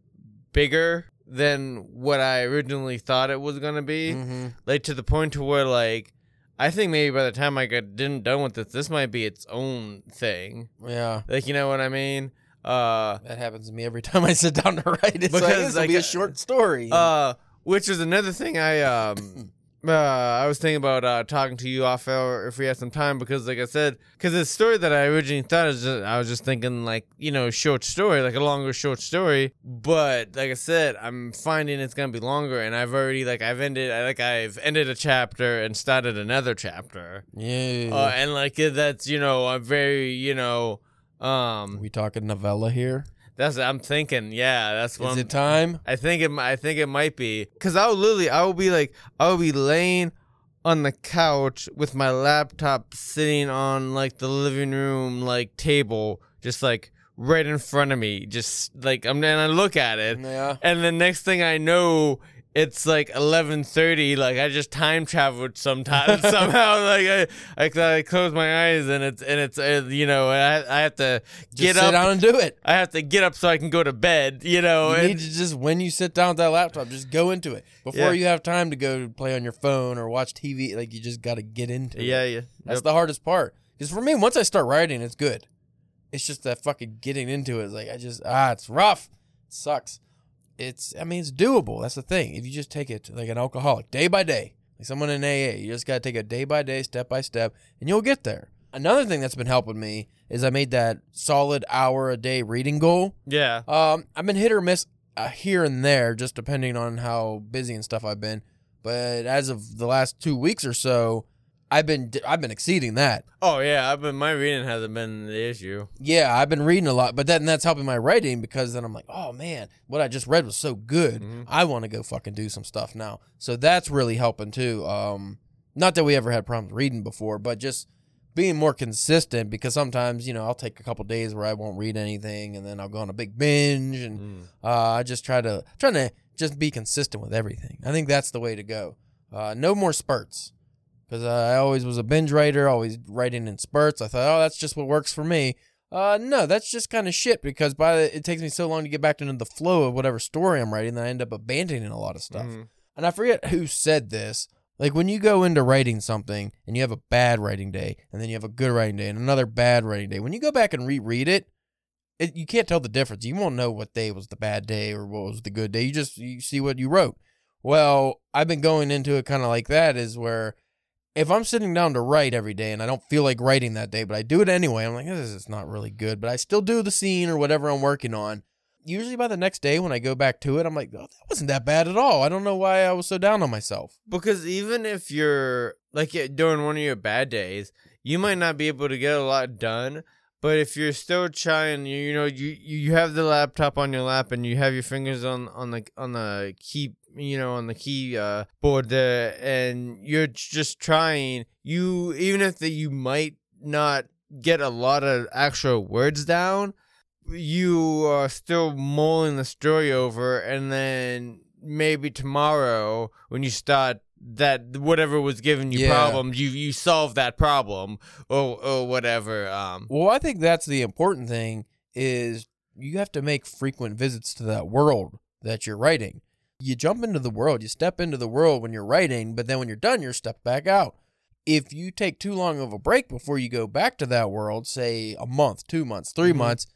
bigger than what I originally thought it was going to be. Mm-hmm. Like to the point to where like I think maybe by the time I got didn't done with this, this might be its own thing. Yeah. Like you know what I mean? Uh That happens to me every time I sit down to write. It's like Because, this will like, be a short story. Uh, which is another thing I um uh, I was thinking about uh, talking to you off air if we had some time because, like I said, because the story that I originally thought is just, I was just thinking like you know short story, like a longer short story. But like I said, I'm finding it's gonna be longer, and I've already like I've ended I, like I've ended a chapter and started another chapter, yeah. uh, and like that's you know I'm very you know um we talking novella here? That's I'm thinking yeah that's what Is it time? I think it. I think it might be because I'll literally. I will be like. I will be laying on the couch with my laptop sitting on like the living room like table, just like right in front of me. Just like I'm. And I look at it, Yeah. and the next thing I know. It's like eleven thirty. Like I just time traveled sometimes somehow. Like I, I, I close my eyes and it's and it's uh, you know I, I have to Just get sit up. down and do it. I have to get up so I can go to bed. You know. You and- need to just when you sit down with that laptop, just go into it before Yeah. you have time to go play on your phone or watch TV. Like you just got to get into it. yeah, yeah. that's Yep. the hardest part. Because for me, once I start writing, it's good. It's just that fucking getting into it. It's like I just ah, it's rough. It sucks. It's I mean it's doable. That's the thing. If you just take it like an alcoholic, day by day, like someone in AA, you just gotta take it day by day, step by step, and you'll get there. Another thing that's been helping me is I made that solid hour a day reading goal. Yeah. Um, I've been hit or miss uh, here and there, just depending on how busy and stuff I've been. But as of the last two weeks or so, I've been I've been exceeding that. Oh yeah, I've been my reading hasn't been the issue. Yeah, I've been reading a lot, but then that's helping my writing because then I'm like, oh man, what I just read was so good. Mhm. I want to go fucking do some stuff now. So that's really helping too. Um, not that we ever had problems reading before, but just being more consistent because sometimes you know I'll take a couple days where I won't read anything and then I'll go on a big binge and Mm. uh, I just try to trying to just be consistent with everything. I think that's the way to go. Uh, no more spurts because I always was a binge writer, always writing in spurts. I thought, oh, that's just what works for me. Uh, no, that's just kind of shit because by the, it takes me so long to get back into the flow of whatever story I'm writing that I end up abandoning a lot of stuff. Mhm. And I forget who said this. Like when you go into writing something and you have a bad writing day, and then you have a good writing day and another bad writing day. When you go back and reread it, it you can't tell the difference. You won't know what day was the bad day or what was the good day. You just you see what you wrote. Well, I've been going into it kind of like that is where if I'm sitting down to write every day and I don't feel like writing that day, but I do it anyway, I'm like, this is not really good, but I still do the scene or whatever I'm working on. Usually by the next day when I go back to it, I'm like, oh, that wasn't that bad at all. I don't know why I was so down on myself. Because even if you're like during one of your bad days, you might not be able to get a lot done. But if you're still trying, you, you know, you you have the laptop on your lap and you have your fingers on on the on the key, you know, on the key uh, board there, and you're just trying. You even if the, you might not get a lot of actual words down, you are still mulling the story over, and then maybe tomorrow when you start that whatever was giving you Yeah. problems, you you solve that problem or or whatever. Um, Well, I think that's the important thing is you have to make frequent visits to that world that you're writing. You jump into the world, you step into the world when you're writing, but then when you're done, you're stepped back out. If you take too long of a break before you go back to that world, say a month, two months, 3 Mhm. months,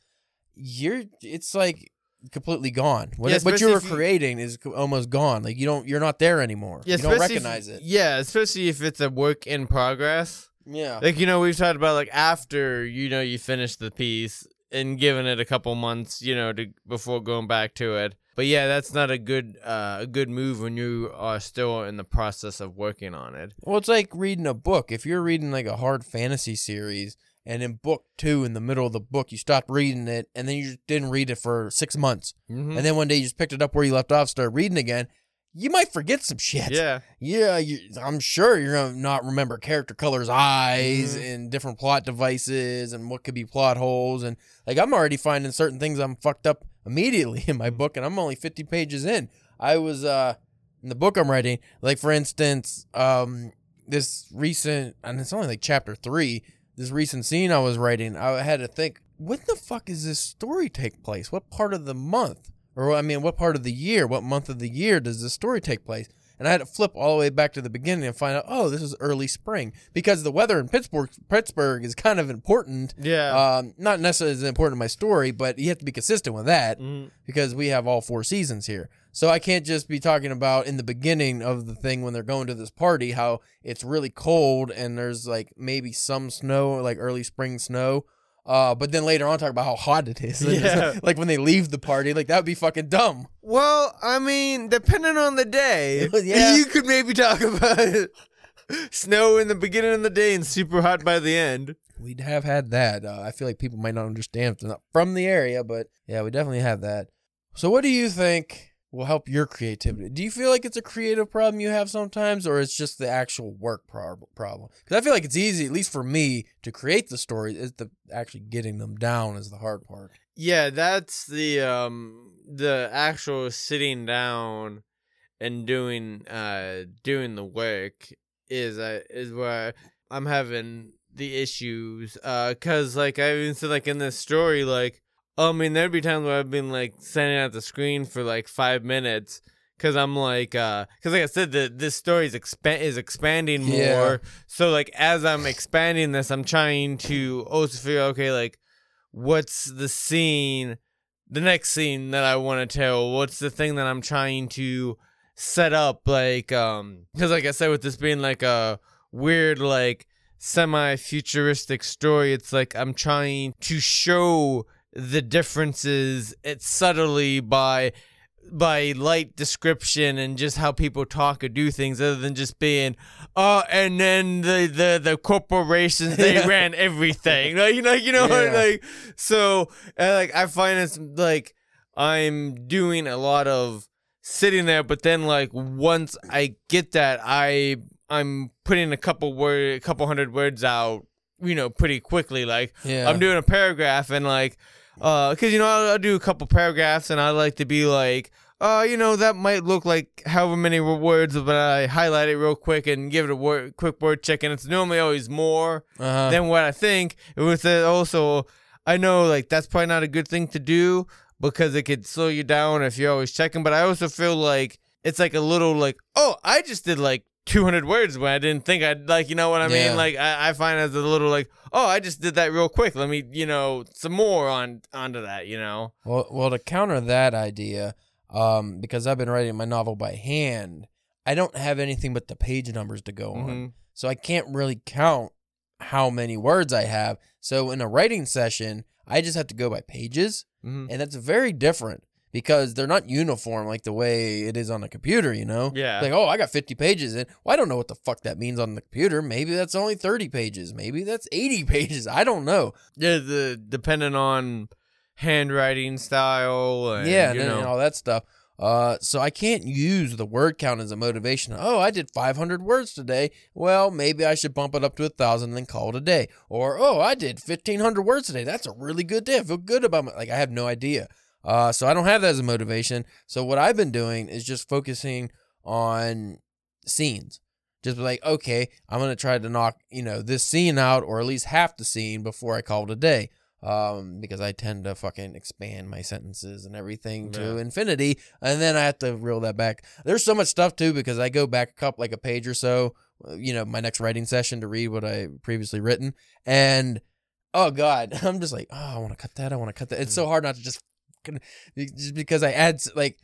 you're it's like completely gone. What, Yeah, what you were creating is almost gone. Like you don't, you're not there anymore. yeah, you don't especially if- recognize it. Yeah, especially if it's a work in progress. Yeah. Like you know, we've talked about like after you know you finish the piece and giving it a couple months, you know, to before going back to it. But yeah, that's not a good uh, a good move when you are still in the process of working on it. Well, it's like reading a book. If you're reading like a hard fantasy series, and in book two, in the middle of the book, you stopped reading it, and then you just didn't read it for six months, Mm-hmm. and then one day you just picked it up where you left off, started reading again, you might forget some shit. yeah, Yeah, you, I'm sure you're gonna not remember character colors, eyes, Mhm. and different plot devices, and what could be plot holes, and like I'm already finding certain things I'm fucked up immediately in my book, and I'm only 50 pages in. I was uh in the book I'm writing, like for instance, um this recent, and it's only like chapter three. This recent scene I was writing, I had to think, when the fuck is this story take place? What part of the month? Or I mean, what part of the year? What month of the year does this story take place? And I had to flip all the way back to the beginning and find out, oh, this is early spring because the weather in Pittsburgh, Pittsburgh is kind of important. yeah. Um, not necessarily as important to my story, but you have to be consistent with that Mhm. because we have all four seasons here. So I can't just be talking about in the beginning of the thing when they're going to this party how it's really cold and there's like maybe some snow, like early spring snow. Uh, but then later on talk about how hot it is. Yeah. like when they leave the party, like that would be fucking dumb. Well, I mean, depending on the day, Yeah. you could maybe talk about snow in the beginning of the day and super hot by the end. We'd have had that. Uh, I feel like people might not understand if they're not from the area, but yeah, we definitely have that. So, what do you think will help your creativity? Do you feel like it's a creative problem you have sometimes, or it's just the actual work prob- problem? Because I feel like it's easy, at least for me, to create the stories. Is the actually getting them down is the hard part. Yeah, that's the um the actual sitting down and doing uh doing the work is uh, is where I'm having the issues uh cuz like I even said like in this story like I mean there'd be times where I've been like standing at the screen for like 5 minutes cuz I'm like uh cuz like I said the this story is expa- is expanding more Yeah. so like as I'm expanding this I'm trying to also figure out, okay like what's the scene the next scene that I want to tell? What's the thing that I'm trying to set up? Like, um, because like I said, with this being like a weird, like semi-futuristic story, it's like I'm trying to show the differences it's subtly by by light description and just how people talk or do things other than just being uh and then the the, the corporations they Yeah. ran everything like you know you know Yeah. like so like i find it's like i'm doing a lot of sitting there but then like once i get that i i'm putting a couple word a couple hundred words out you know pretty quickly like Yeah. I'm doing a paragraph and like, uh, cause you know I'll, I'll do a couple paragraphs and I like to be like, uh, you know that might look like however many words, but I highlight it real quick and give it a word, quick word check, and it's normally always more uh-huh. than what I think. It was uh, also, I know like that's probably not a good thing to do because it could slow you down if you're always checking. But I also feel like it's like a little like, oh, I just did like 200 words when I didn't think I'd like, you know what I Yeah. mean? Like I, I find as a little like, oh, I just did that real quick. Let me, you know, some more on onto that, you know. Well, well, to counter that idea, um, because I've been writing my novel by hand, I don't have anything but the page numbers to go on, Mhm. so I can't really count how many words I have. So in a writing session, I just have to go by pages, Mhm. and that's very different because they're not uniform like the way it is on a computer. You know, Yeah. like oh, I got fifty pages in. Well, I don't know what the fuck that means on the computer. Maybe that's only thirty pages. Maybe that's eighty pages. I don't know. Yeah, the depending on handwriting style and yeah, you and, know. and all that stuff. Uh, so I can't use the word count as a motivation. Oh, I did 500 words today. Well, maybe I should bump it up to a thousand and then call it a day. Or oh, I did 1500 words today. That's a really good day. I feel good about my like. I have no idea. Uh, so I don't have that as a motivation. So what I've been doing is just focusing on scenes. Just be like, okay, I'm gonna try to knock you know this scene out, or at least half the scene before I call it a day um, because I tend to fucking expand my sentences and everything to infinity, and then I have to reel that back. There's so much stuff too because I go back a couple like a page or so, uh, you know, my next writing session to read what I previously written, and oh god, I'm just like, oh, I want to cut that, I want to cut that. It's so hard not to just, just because I add like,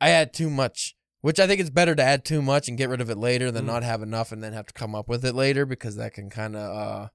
I add too much. Which I think it's better to add too much and get rid of it later than Mm. not have enough and then have to come up with it later because that can kind of uh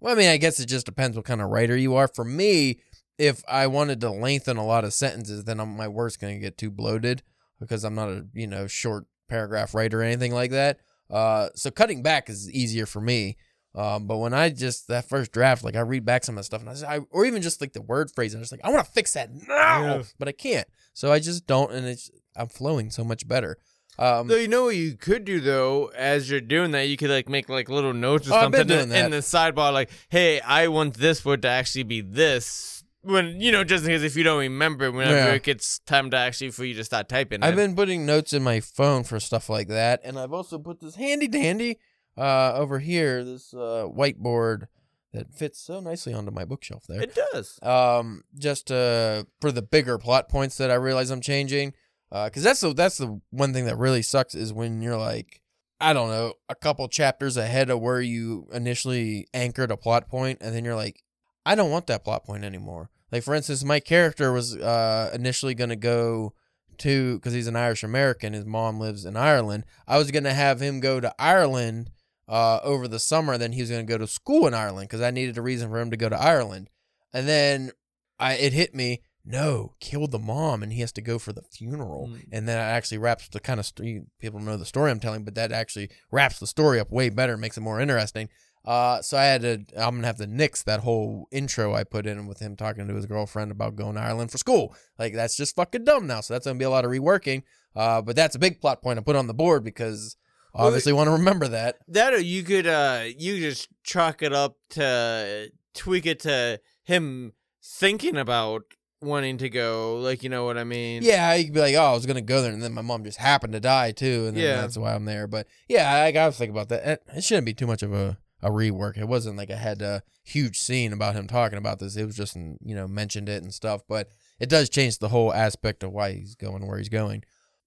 well, I mean, I guess it just depends what kind of writer you are. For me, if I wanted to lengthen a lot of sentences, then I'm, my work's going to get too bloated because I'm not a you know short paragraph writer or anything like that. Uh, so cutting back is easier for me. Um, but when I just that first draft, like I read back some of the stuff, and I, just, I or even just like the word phrase, and I'm just like, I want to fix that now, Yeah. but I can't. So I just don't, and it's I'm flowing so much better. Um, So you know what you could do though, as you're doing that, you could like make like little notes or Oh, something in, in the sidebar, like, "Hey, I want this word to actually be this." When you know, just in case if you don't remember, whenever Yeah. it gets time to actually for you to start typing, I've it. been putting notes in my phone for stuff like that, and I've also put this handy dandy uh, over here, this uh, whiteboard that fits so nicely onto my bookshelf there. It does. um, just uh, for the bigger plot points that I realize I'm changing, because that's the that's the one thing that really sucks is when you're like, I don't know, a couple chapters ahead of where you initially anchored a plot point, and then you're like, I don't want that plot point anymore. Like for instance, my character was uh, initially going to go to because he's an Irish American. His mom lives in Ireland. I was going to have him go to Ireland uh, over the summer. Then he was going to go to school in Ireland because I needed a reason for him to go to Ireland. And then I it hit me. No, killed the mom, and he has to go for the funeral. Mm. And then it actually wraps the kind of story. People know the story I'm telling, but that actually wraps the story up way better, makes it more interesting. Uh, so I had to. I'm gonna have to nix that whole intro I put in with him talking to his girlfriend about going to Ireland for school. Like that's just fucking dumb now. So that's gonna be a lot of reworking. Uh, but that's a big plot point I put on the board because I Well, obviously want to remember that. That or you could uh you just chalk it up to tweak it to him thinking about wanting to go, like you know what I mean? Yeah, you could be like, oh, I was gonna go there, and then my mom just happened to die too, and then Yeah. that's why I'm there. But yeah, I gotta think about that. It, it shouldn't be too much of a, a rework. It wasn't like I had a huge scene about him talking about this. It was just you know mentioned it and stuff, but it does change the whole aspect of why he's going where he's going,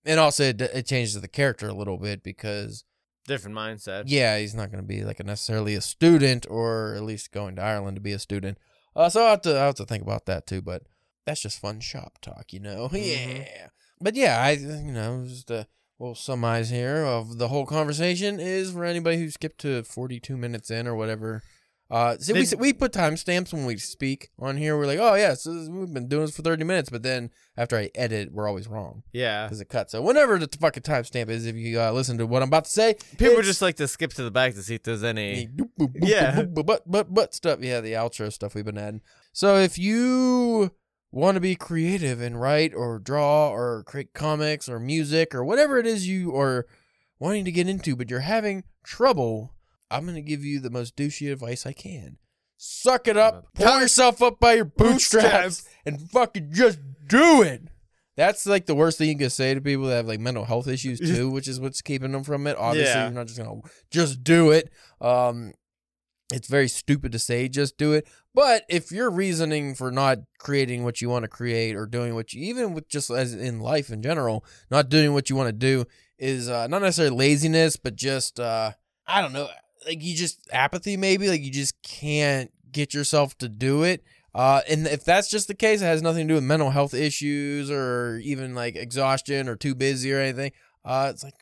and also it, it changes the character a little bit because Different mindset. yeah, he's not gonna be like a necessarily a student or at least going to Ireland to be a student. Uh, so I have to I have to think about that too, but. that's just fun shop talk, you know. Mhm. Yeah. But yeah, I you know just a little summarize here of the whole conversation is for anybody who skipped to forty two minutes in or whatever. Uh, see, we we put timestamps when we speak on here. We're like, oh yeah, so this- we've been doing this for thirty minutes, but then after I edit, we're always wrong Yeah. because it cuts. So whenever the fucking timestamp is, if you uh, listen to what I'm about to say, People just like to skip to the back to see if there's any. Boop, boop, boop, Yeah. boop, but but but stuff. Yeah, the outro stuff we've been adding. So if you want to be creative and write or draw or create comics or music or whatever it is you are wanting to get into, but you're having trouble, I'm gonna give you the most douchey advice I can. Suck it up, pull yourself up by your bootstraps, Bootstraps. and fucking just do it. That's like the worst thing you can say to people that have like mental health issues too, which is what's keeping them from it. Obviously, Yeah. you're not just gonna just do it. Um, it's very stupid to say just do it. But if your reasoning for not creating what you want to create or doing what you even with just as in life in general, not doing what you want to do is uh, not necessarily laziness, but just uh, I don't know, like you just apathy maybe, like you just can't get yourself to do it. Uh, and if that's just the case, it has nothing to do with mental health issues or even like exhaustion or too busy or anything. Uh, it's like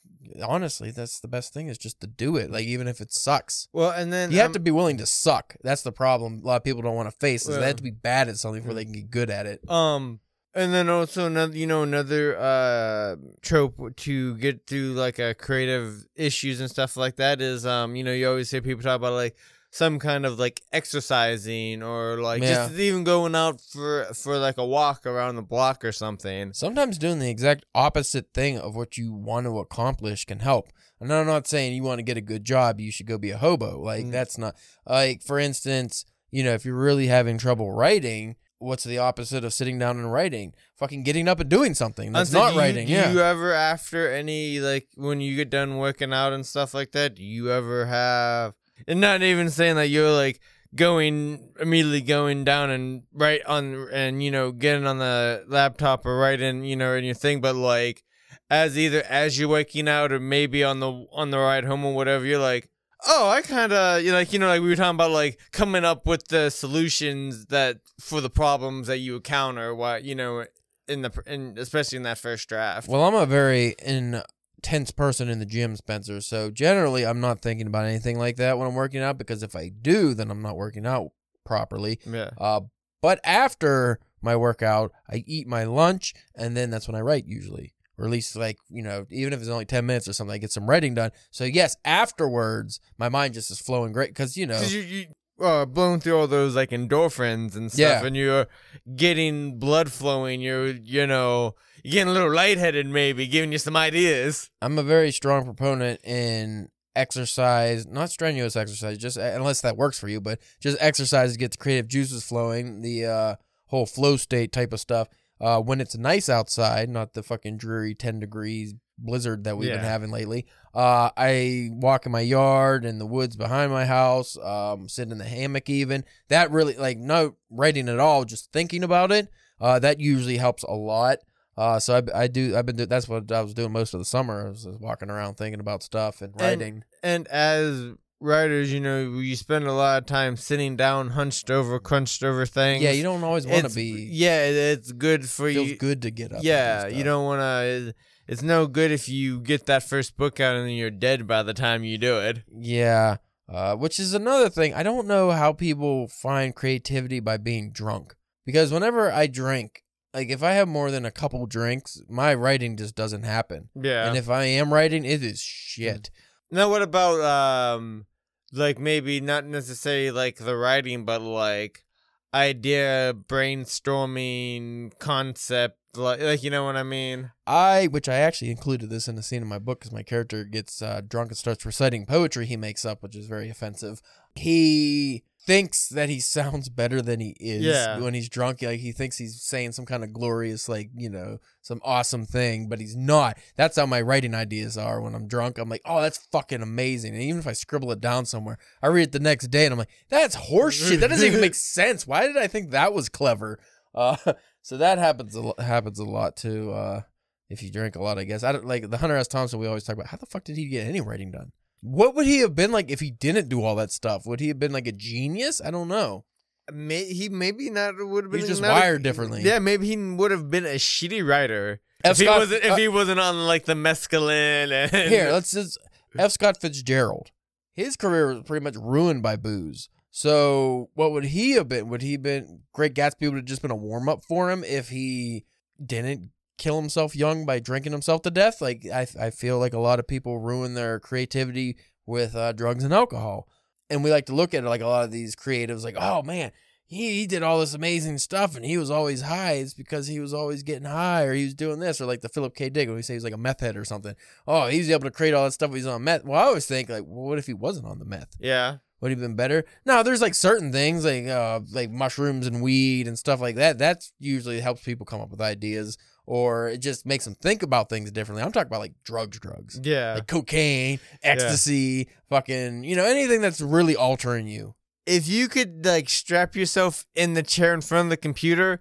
honestly, that's the best thing is just to do it. Like even if it sucks. Well, and then You have um, to be willing to suck. That's the problem. A lot of people don't want to face. Is they have to be bad at something before they can get good at it. Um, and then also another, you know, another uh trope to get through like a creative issues and stuff like that is, um, you know, you always hear people talk about like some kind of like exercising or like Yeah. just even going out for for like a walk around the block or something. Sometimes doing the exact opposite thing of what you want to accomplish can help. And I'm not saying you want to get a good job, you should go be a hobo. Like Mm. that's not like for instance, you know, if you're really having trouble writing, what's the opposite of sitting down and writing? Fucking getting up and doing something. That's not you- writing. Do yeah. you ever after any like when you get done working out and stuff like that, do you ever have and not even saying that you're like going immediately going down and right on and you know getting on the laptop or writing you know in your thing, but like as either as you're working out or maybe on the on the ride home or whatever, you're like. Oh, I kind of you know, like you know, like we were talking about, like coming up with the solutions that for the problems that you encounter. What you know, in the in especially in that first draft. Well, I'm a very intense person in the gym, Spencer. So generally, I'm not thinking about anything like that when I'm working out because if I do, then I'm not working out properly. yeah. Uh, but after my workout, I eat my lunch, and then that's when I write usually, or at least like you know, even if it's only ten minutes or something, I get some writing done. So yes, afterwards, my mind just is flowing great because you know, Because you you uh, blowing through all those like endorphins and stuff, Yeah. and you're getting blood flowing. You're you know you're getting a little lightheaded, maybe giving you some ideas. I'm a very strong proponent in exercise, not strenuous exercise, just unless that works for you, but just exercise to get the creative juices flowing, the uh, whole flow state type of stuff. Uh, when it's nice outside, not the fucking dreary 10 degrees blizzard that we've been having lately. Uh, I walk in my yard in the woods behind my house, um, sit in the hammock even. That really, like, no writing at all, just thinking about it. Uh, that usually helps a lot. Uh, so I, I do. I've been. Do, that's what I was doing most of the summer. I was walking around thinking about stuff and writing. And as writers, you know, you spend a lot of time sitting down, hunched over, crunched over things. yeah, you don't always want to be. Yeah, it- it's good for feels you. good to get up. Yeah, you don't want to. It's no good if you get that first book out and then you're dead by the time you do it. Yeah, uh, which is another thing. I don't know how people find creativity by being drunk. Because whenever I drink, like if I have more than a couple drinks, my writing just doesn't happen. Yeah. And if I am writing, it is shit. Now, what about um, like maybe not necessarily like the writing, but like idea brainstorming concept, like like you know what I mean? I, which I actually included this in the scene in my book because my character gets uh, drunk and starts reciting poetry he makes up, which is very offensive. He thinks that he sounds better than he is Yeah. when he's drunk. Like he thinks he's saying some kind of glorious, like you know, some awesome thing, but he's not. That's how my writing ideas are when I'm drunk. I'm like, oh, that's fucking amazing. And even if I scribble it down somewhere, I read it the next day and I'm like, that's horseshit. That doesn't even make sense. Why did I think that was clever? Uh, so that happens a happens a lot too. Uh, if you drink a lot, I guess. I don't like the Hunter S. Thompson. We always talk about how the fuck did he get any writing done? What would he have been like if he didn't do all that stuff? Would he have been like a genius? I don't know. may, he maybe not would have been He's just not wired differently. Yeah, maybe he would have been a shitty writer F. if he wasn't if uh, he wasn't on like the mescaline and Here, let's just F. Scott Fitzgerald. His career was pretty much ruined by booze. So what would he have been? Would he have been Great Gatsby would have just been a warm up for him if he didn't kill himself young by drinking himself to death? Like I, I feel like a lot of people ruin their creativity with uh, drugs and alcohol, and we like to look at it like a lot of these creatives, like, oh man, he, he did all this amazing stuff and he was always high. It's because he was always getting high or he was doing this or like the Philip K. Dick when we say he's like a meth head or something. Oh, he was able to create all that stuff. He's on meth. Well, I always think like, well, what if he wasn't on the meth? yeah. Would he have been better? No, there's like certain things like uh like mushrooms and weed and stuff like that. That's usually helps people come up with ideas or it just makes them think about things differently. I'm talking about like drugs, drugs. Yeah. Like cocaine, ecstasy, fucking, you know, anything that's really altering you. if you could like strap yourself in the chair in front of the computer,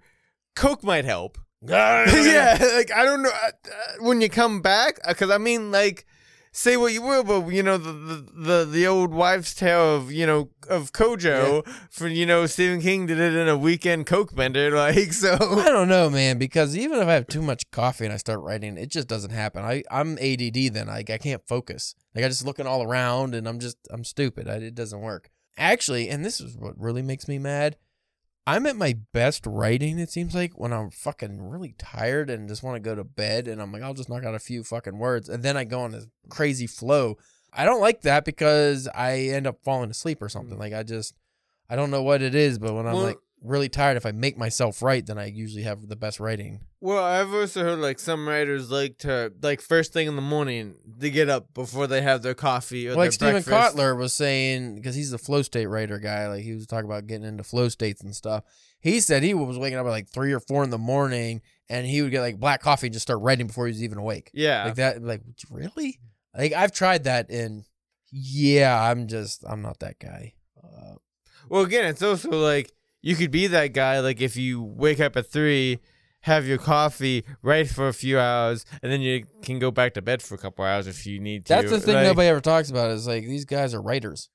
Coke might help. yeah, like I don't know uh, uh, when you come back because I mean like say what you will, but you know the, the the the old wives' tale of you know of Cujo for you know Stephen King did it in a weekend Coke bender like so. I don't know, man, because even if I have too much coffee and I start writing, it just doesn't happen. I, I'm ADD then. Like I can't focus. Like I'm just looking all around and I'm just I'm stupid. I, it doesn't work. Actually, and this is what really makes me mad. I'm at my best writing, it seems like, when I'm fucking really tired and just want to go to bed and I'm like, I'll just knock out a few fucking words and then I go on this crazy flow. I don't like that because I end up falling asleep or something. Mm. Like I just I don't know what it is, but when I'm Well- like really tired, if I make myself write, then I usually have the best writing. Well, I've also heard like some writers like to like first thing in the morning they get up before they have their coffee or like their Steven breakfast. Kotler was saying, because he's the flow state writer guy, like he was talking about getting into flow states and stuff. He said he was waking up at like three or four in the morning, and he would get like black coffee and just start writing before he was even awake. Yeah. Like that, like really? Like I've tried that, and yeah, I'm just I'm not that guy. Uh, Well, again, it's also like you could be that guy. Like if you wake up at three, have your coffee, write for a few hours, and then you can go back to bed for a couple hours if you need to. that's the thing Like, nobody ever talks about is like these guys are writers.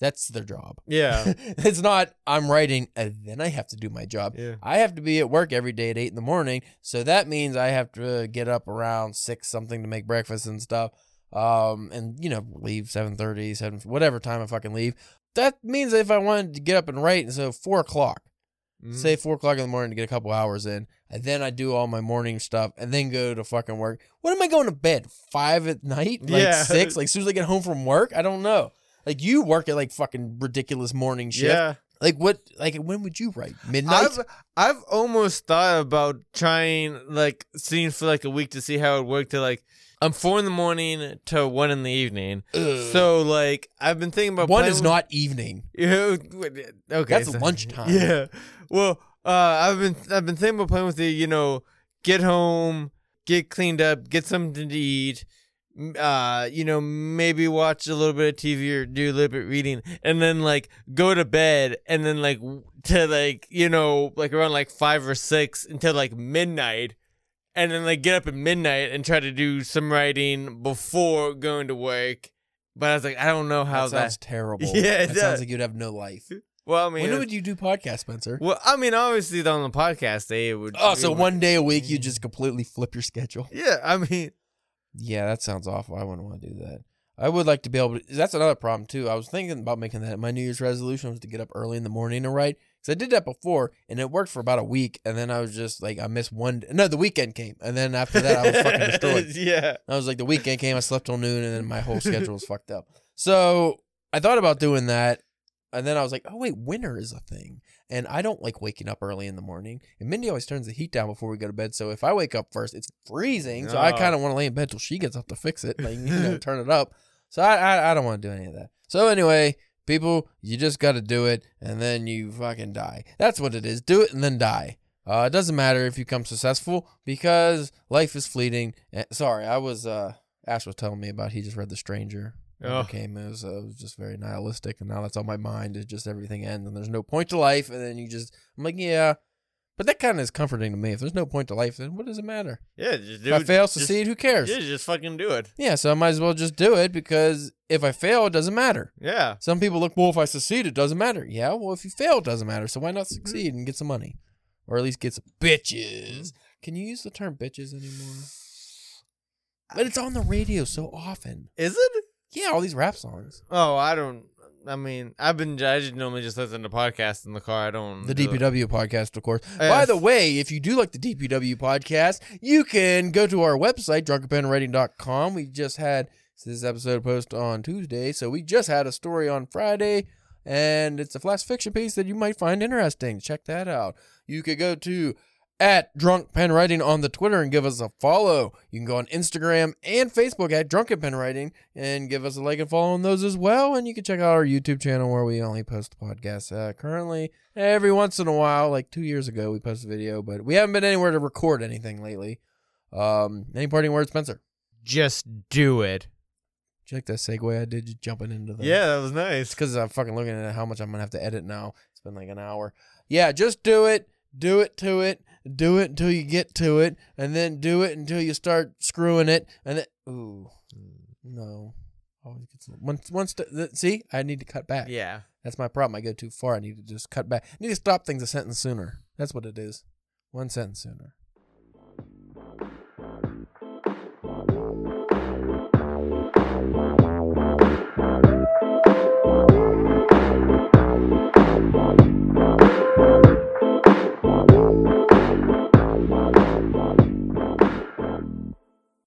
That's their job. Yeah. it's not I'm writing and then I have to do my job. Yeah. I have to be at work every day at eight in the morning, so that means I have to get up around six something to make breakfast and stuff. Um, and you know, leave 7.30, 7, whatever time I fucking leave. That means if I wanted to get up and write, and so four o'clock, Mhm. say four o'clock in the morning to get a couple hours in, and then I do all my morning stuff, and then go to fucking work. When am I going to bed? Five at night? Like Yeah. six? Like as soon as I get home from work? I don't know. Like you work at like fucking ridiculous morning shift. Yeah. Like what? Like when would you write? Midnight? I've I've almost thought about trying like seeing for like a week to see how it worked to like I'm four in the morning to one in the evening. Ugh. So like I've been thinking about one is with- not evening. Yeah, okay. That's so- lunchtime. Yeah. Well, uh, I've been I've been thinking about playing with the you know get home, get cleaned up, get something to eat. Uh, you know, maybe watch a little bit of TV or do a little bit of reading, and then like go to bed, and then like to like you know like around like five or six until like midnight, and then like get up at midnight and try to do some writing before going to work. But I was like, I don't know how that that. terrible. Yeah, it that does. sounds like you'd have no life. well, I mean, when would you do podcast, Spencer? well, I mean, obviously on the podcast day it would. Oh, it so would- one day a week you mm. just completely flip your schedule. Yeah, I mean, Yeah, that sounds awful. I wouldn't want to do that. I would like to be able to. That's another problem too. I was thinking about making that. My New Year's resolution was to get up early in the morning and write because I did that before and it worked for about a week. And then I was just like, I missed one. No, the weekend came, and then after that, I was fucking destroyed. yeah. I was like, the weekend came, I slept till noon, and then my whole schedule was fucked up. So I thought about doing that, and then I was like, oh wait, winter is a thing, and I don't like waking up early in the morning. And Mindy always turns the heat down before we go to bed, so if I wake up first, it's freezing. So I Oh. kind of want to lay in bed till she gets up to fix it, like you know, turn it up. So I I, I don't want to do any of that. So anyway. People, you just got to do it, and then you fucking die. That's what it is. Do it and then die. Uh, it doesn't matter if you come successful because life is fleeting. Eh, sorry, I was uh, Ash was telling me about he just read The Stranger. Oh. became it was, uh, it was just very nihilistic, and now that's on my mind. Is just everything ends, and there's no point to life, and then you just I'm like, yeah, But that kind of is comforting to me. If there's no point to life, then what does it matter? Yeah, just do if I it. fail, just- succeed, who cares? Yeah, just fucking do it. Yeah, so I might as well just do it because if I fail, it doesn't matter. Yeah. Some people look, well, if I succeed, it doesn't matter. Yeah, well, if you fail, it doesn't matter. So why not mm-hmm. succeed and get some money? Or at least get some bitches. Can you use the term bitches anymore? But it's on the radio so often. Is it? Yeah, all these rap songs. Oh, I don't. I mean, I've been. I just normally just listen to podcasts in the car. I don't. The do it. DPW podcast, of course. By the way, if you do like the DPW podcast, you can go to our website, drunkenpenwriting.com. We just had this episode post on Tuesday, so we just had a story on Friday, and it's a flash fiction piece that you might find interesting. Check that out. You could go to at Drunk Pen Writing on the Twitter and give us a follow. You can go on Instagram and Facebook at Drunken Pen Writing and give us a like and follow on those as well. And you can check out our YouTube channel where we only post podcasts. Uh, currently, every once in a while, like two years ago, we post a video, but we haven't been anywhere to record anything lately. Um, any parting words, Spencer? Just do it. Did you like that segue I did, just jumping into the Yeah, that was nice. because I'm fucking looking at how much I'm gonna have to edit now. It's been like an hour. Yeah, just do it. Do it to it. Do it until you get to it, and then do it until you start screwing it, and then ooh, hmm. no. Always gets once once see, I need to cut back. Yeah. That's my problem. I go too far. I need to just cut back. I need to stop things a sentence sooner. That's what it is. One sentence sooner.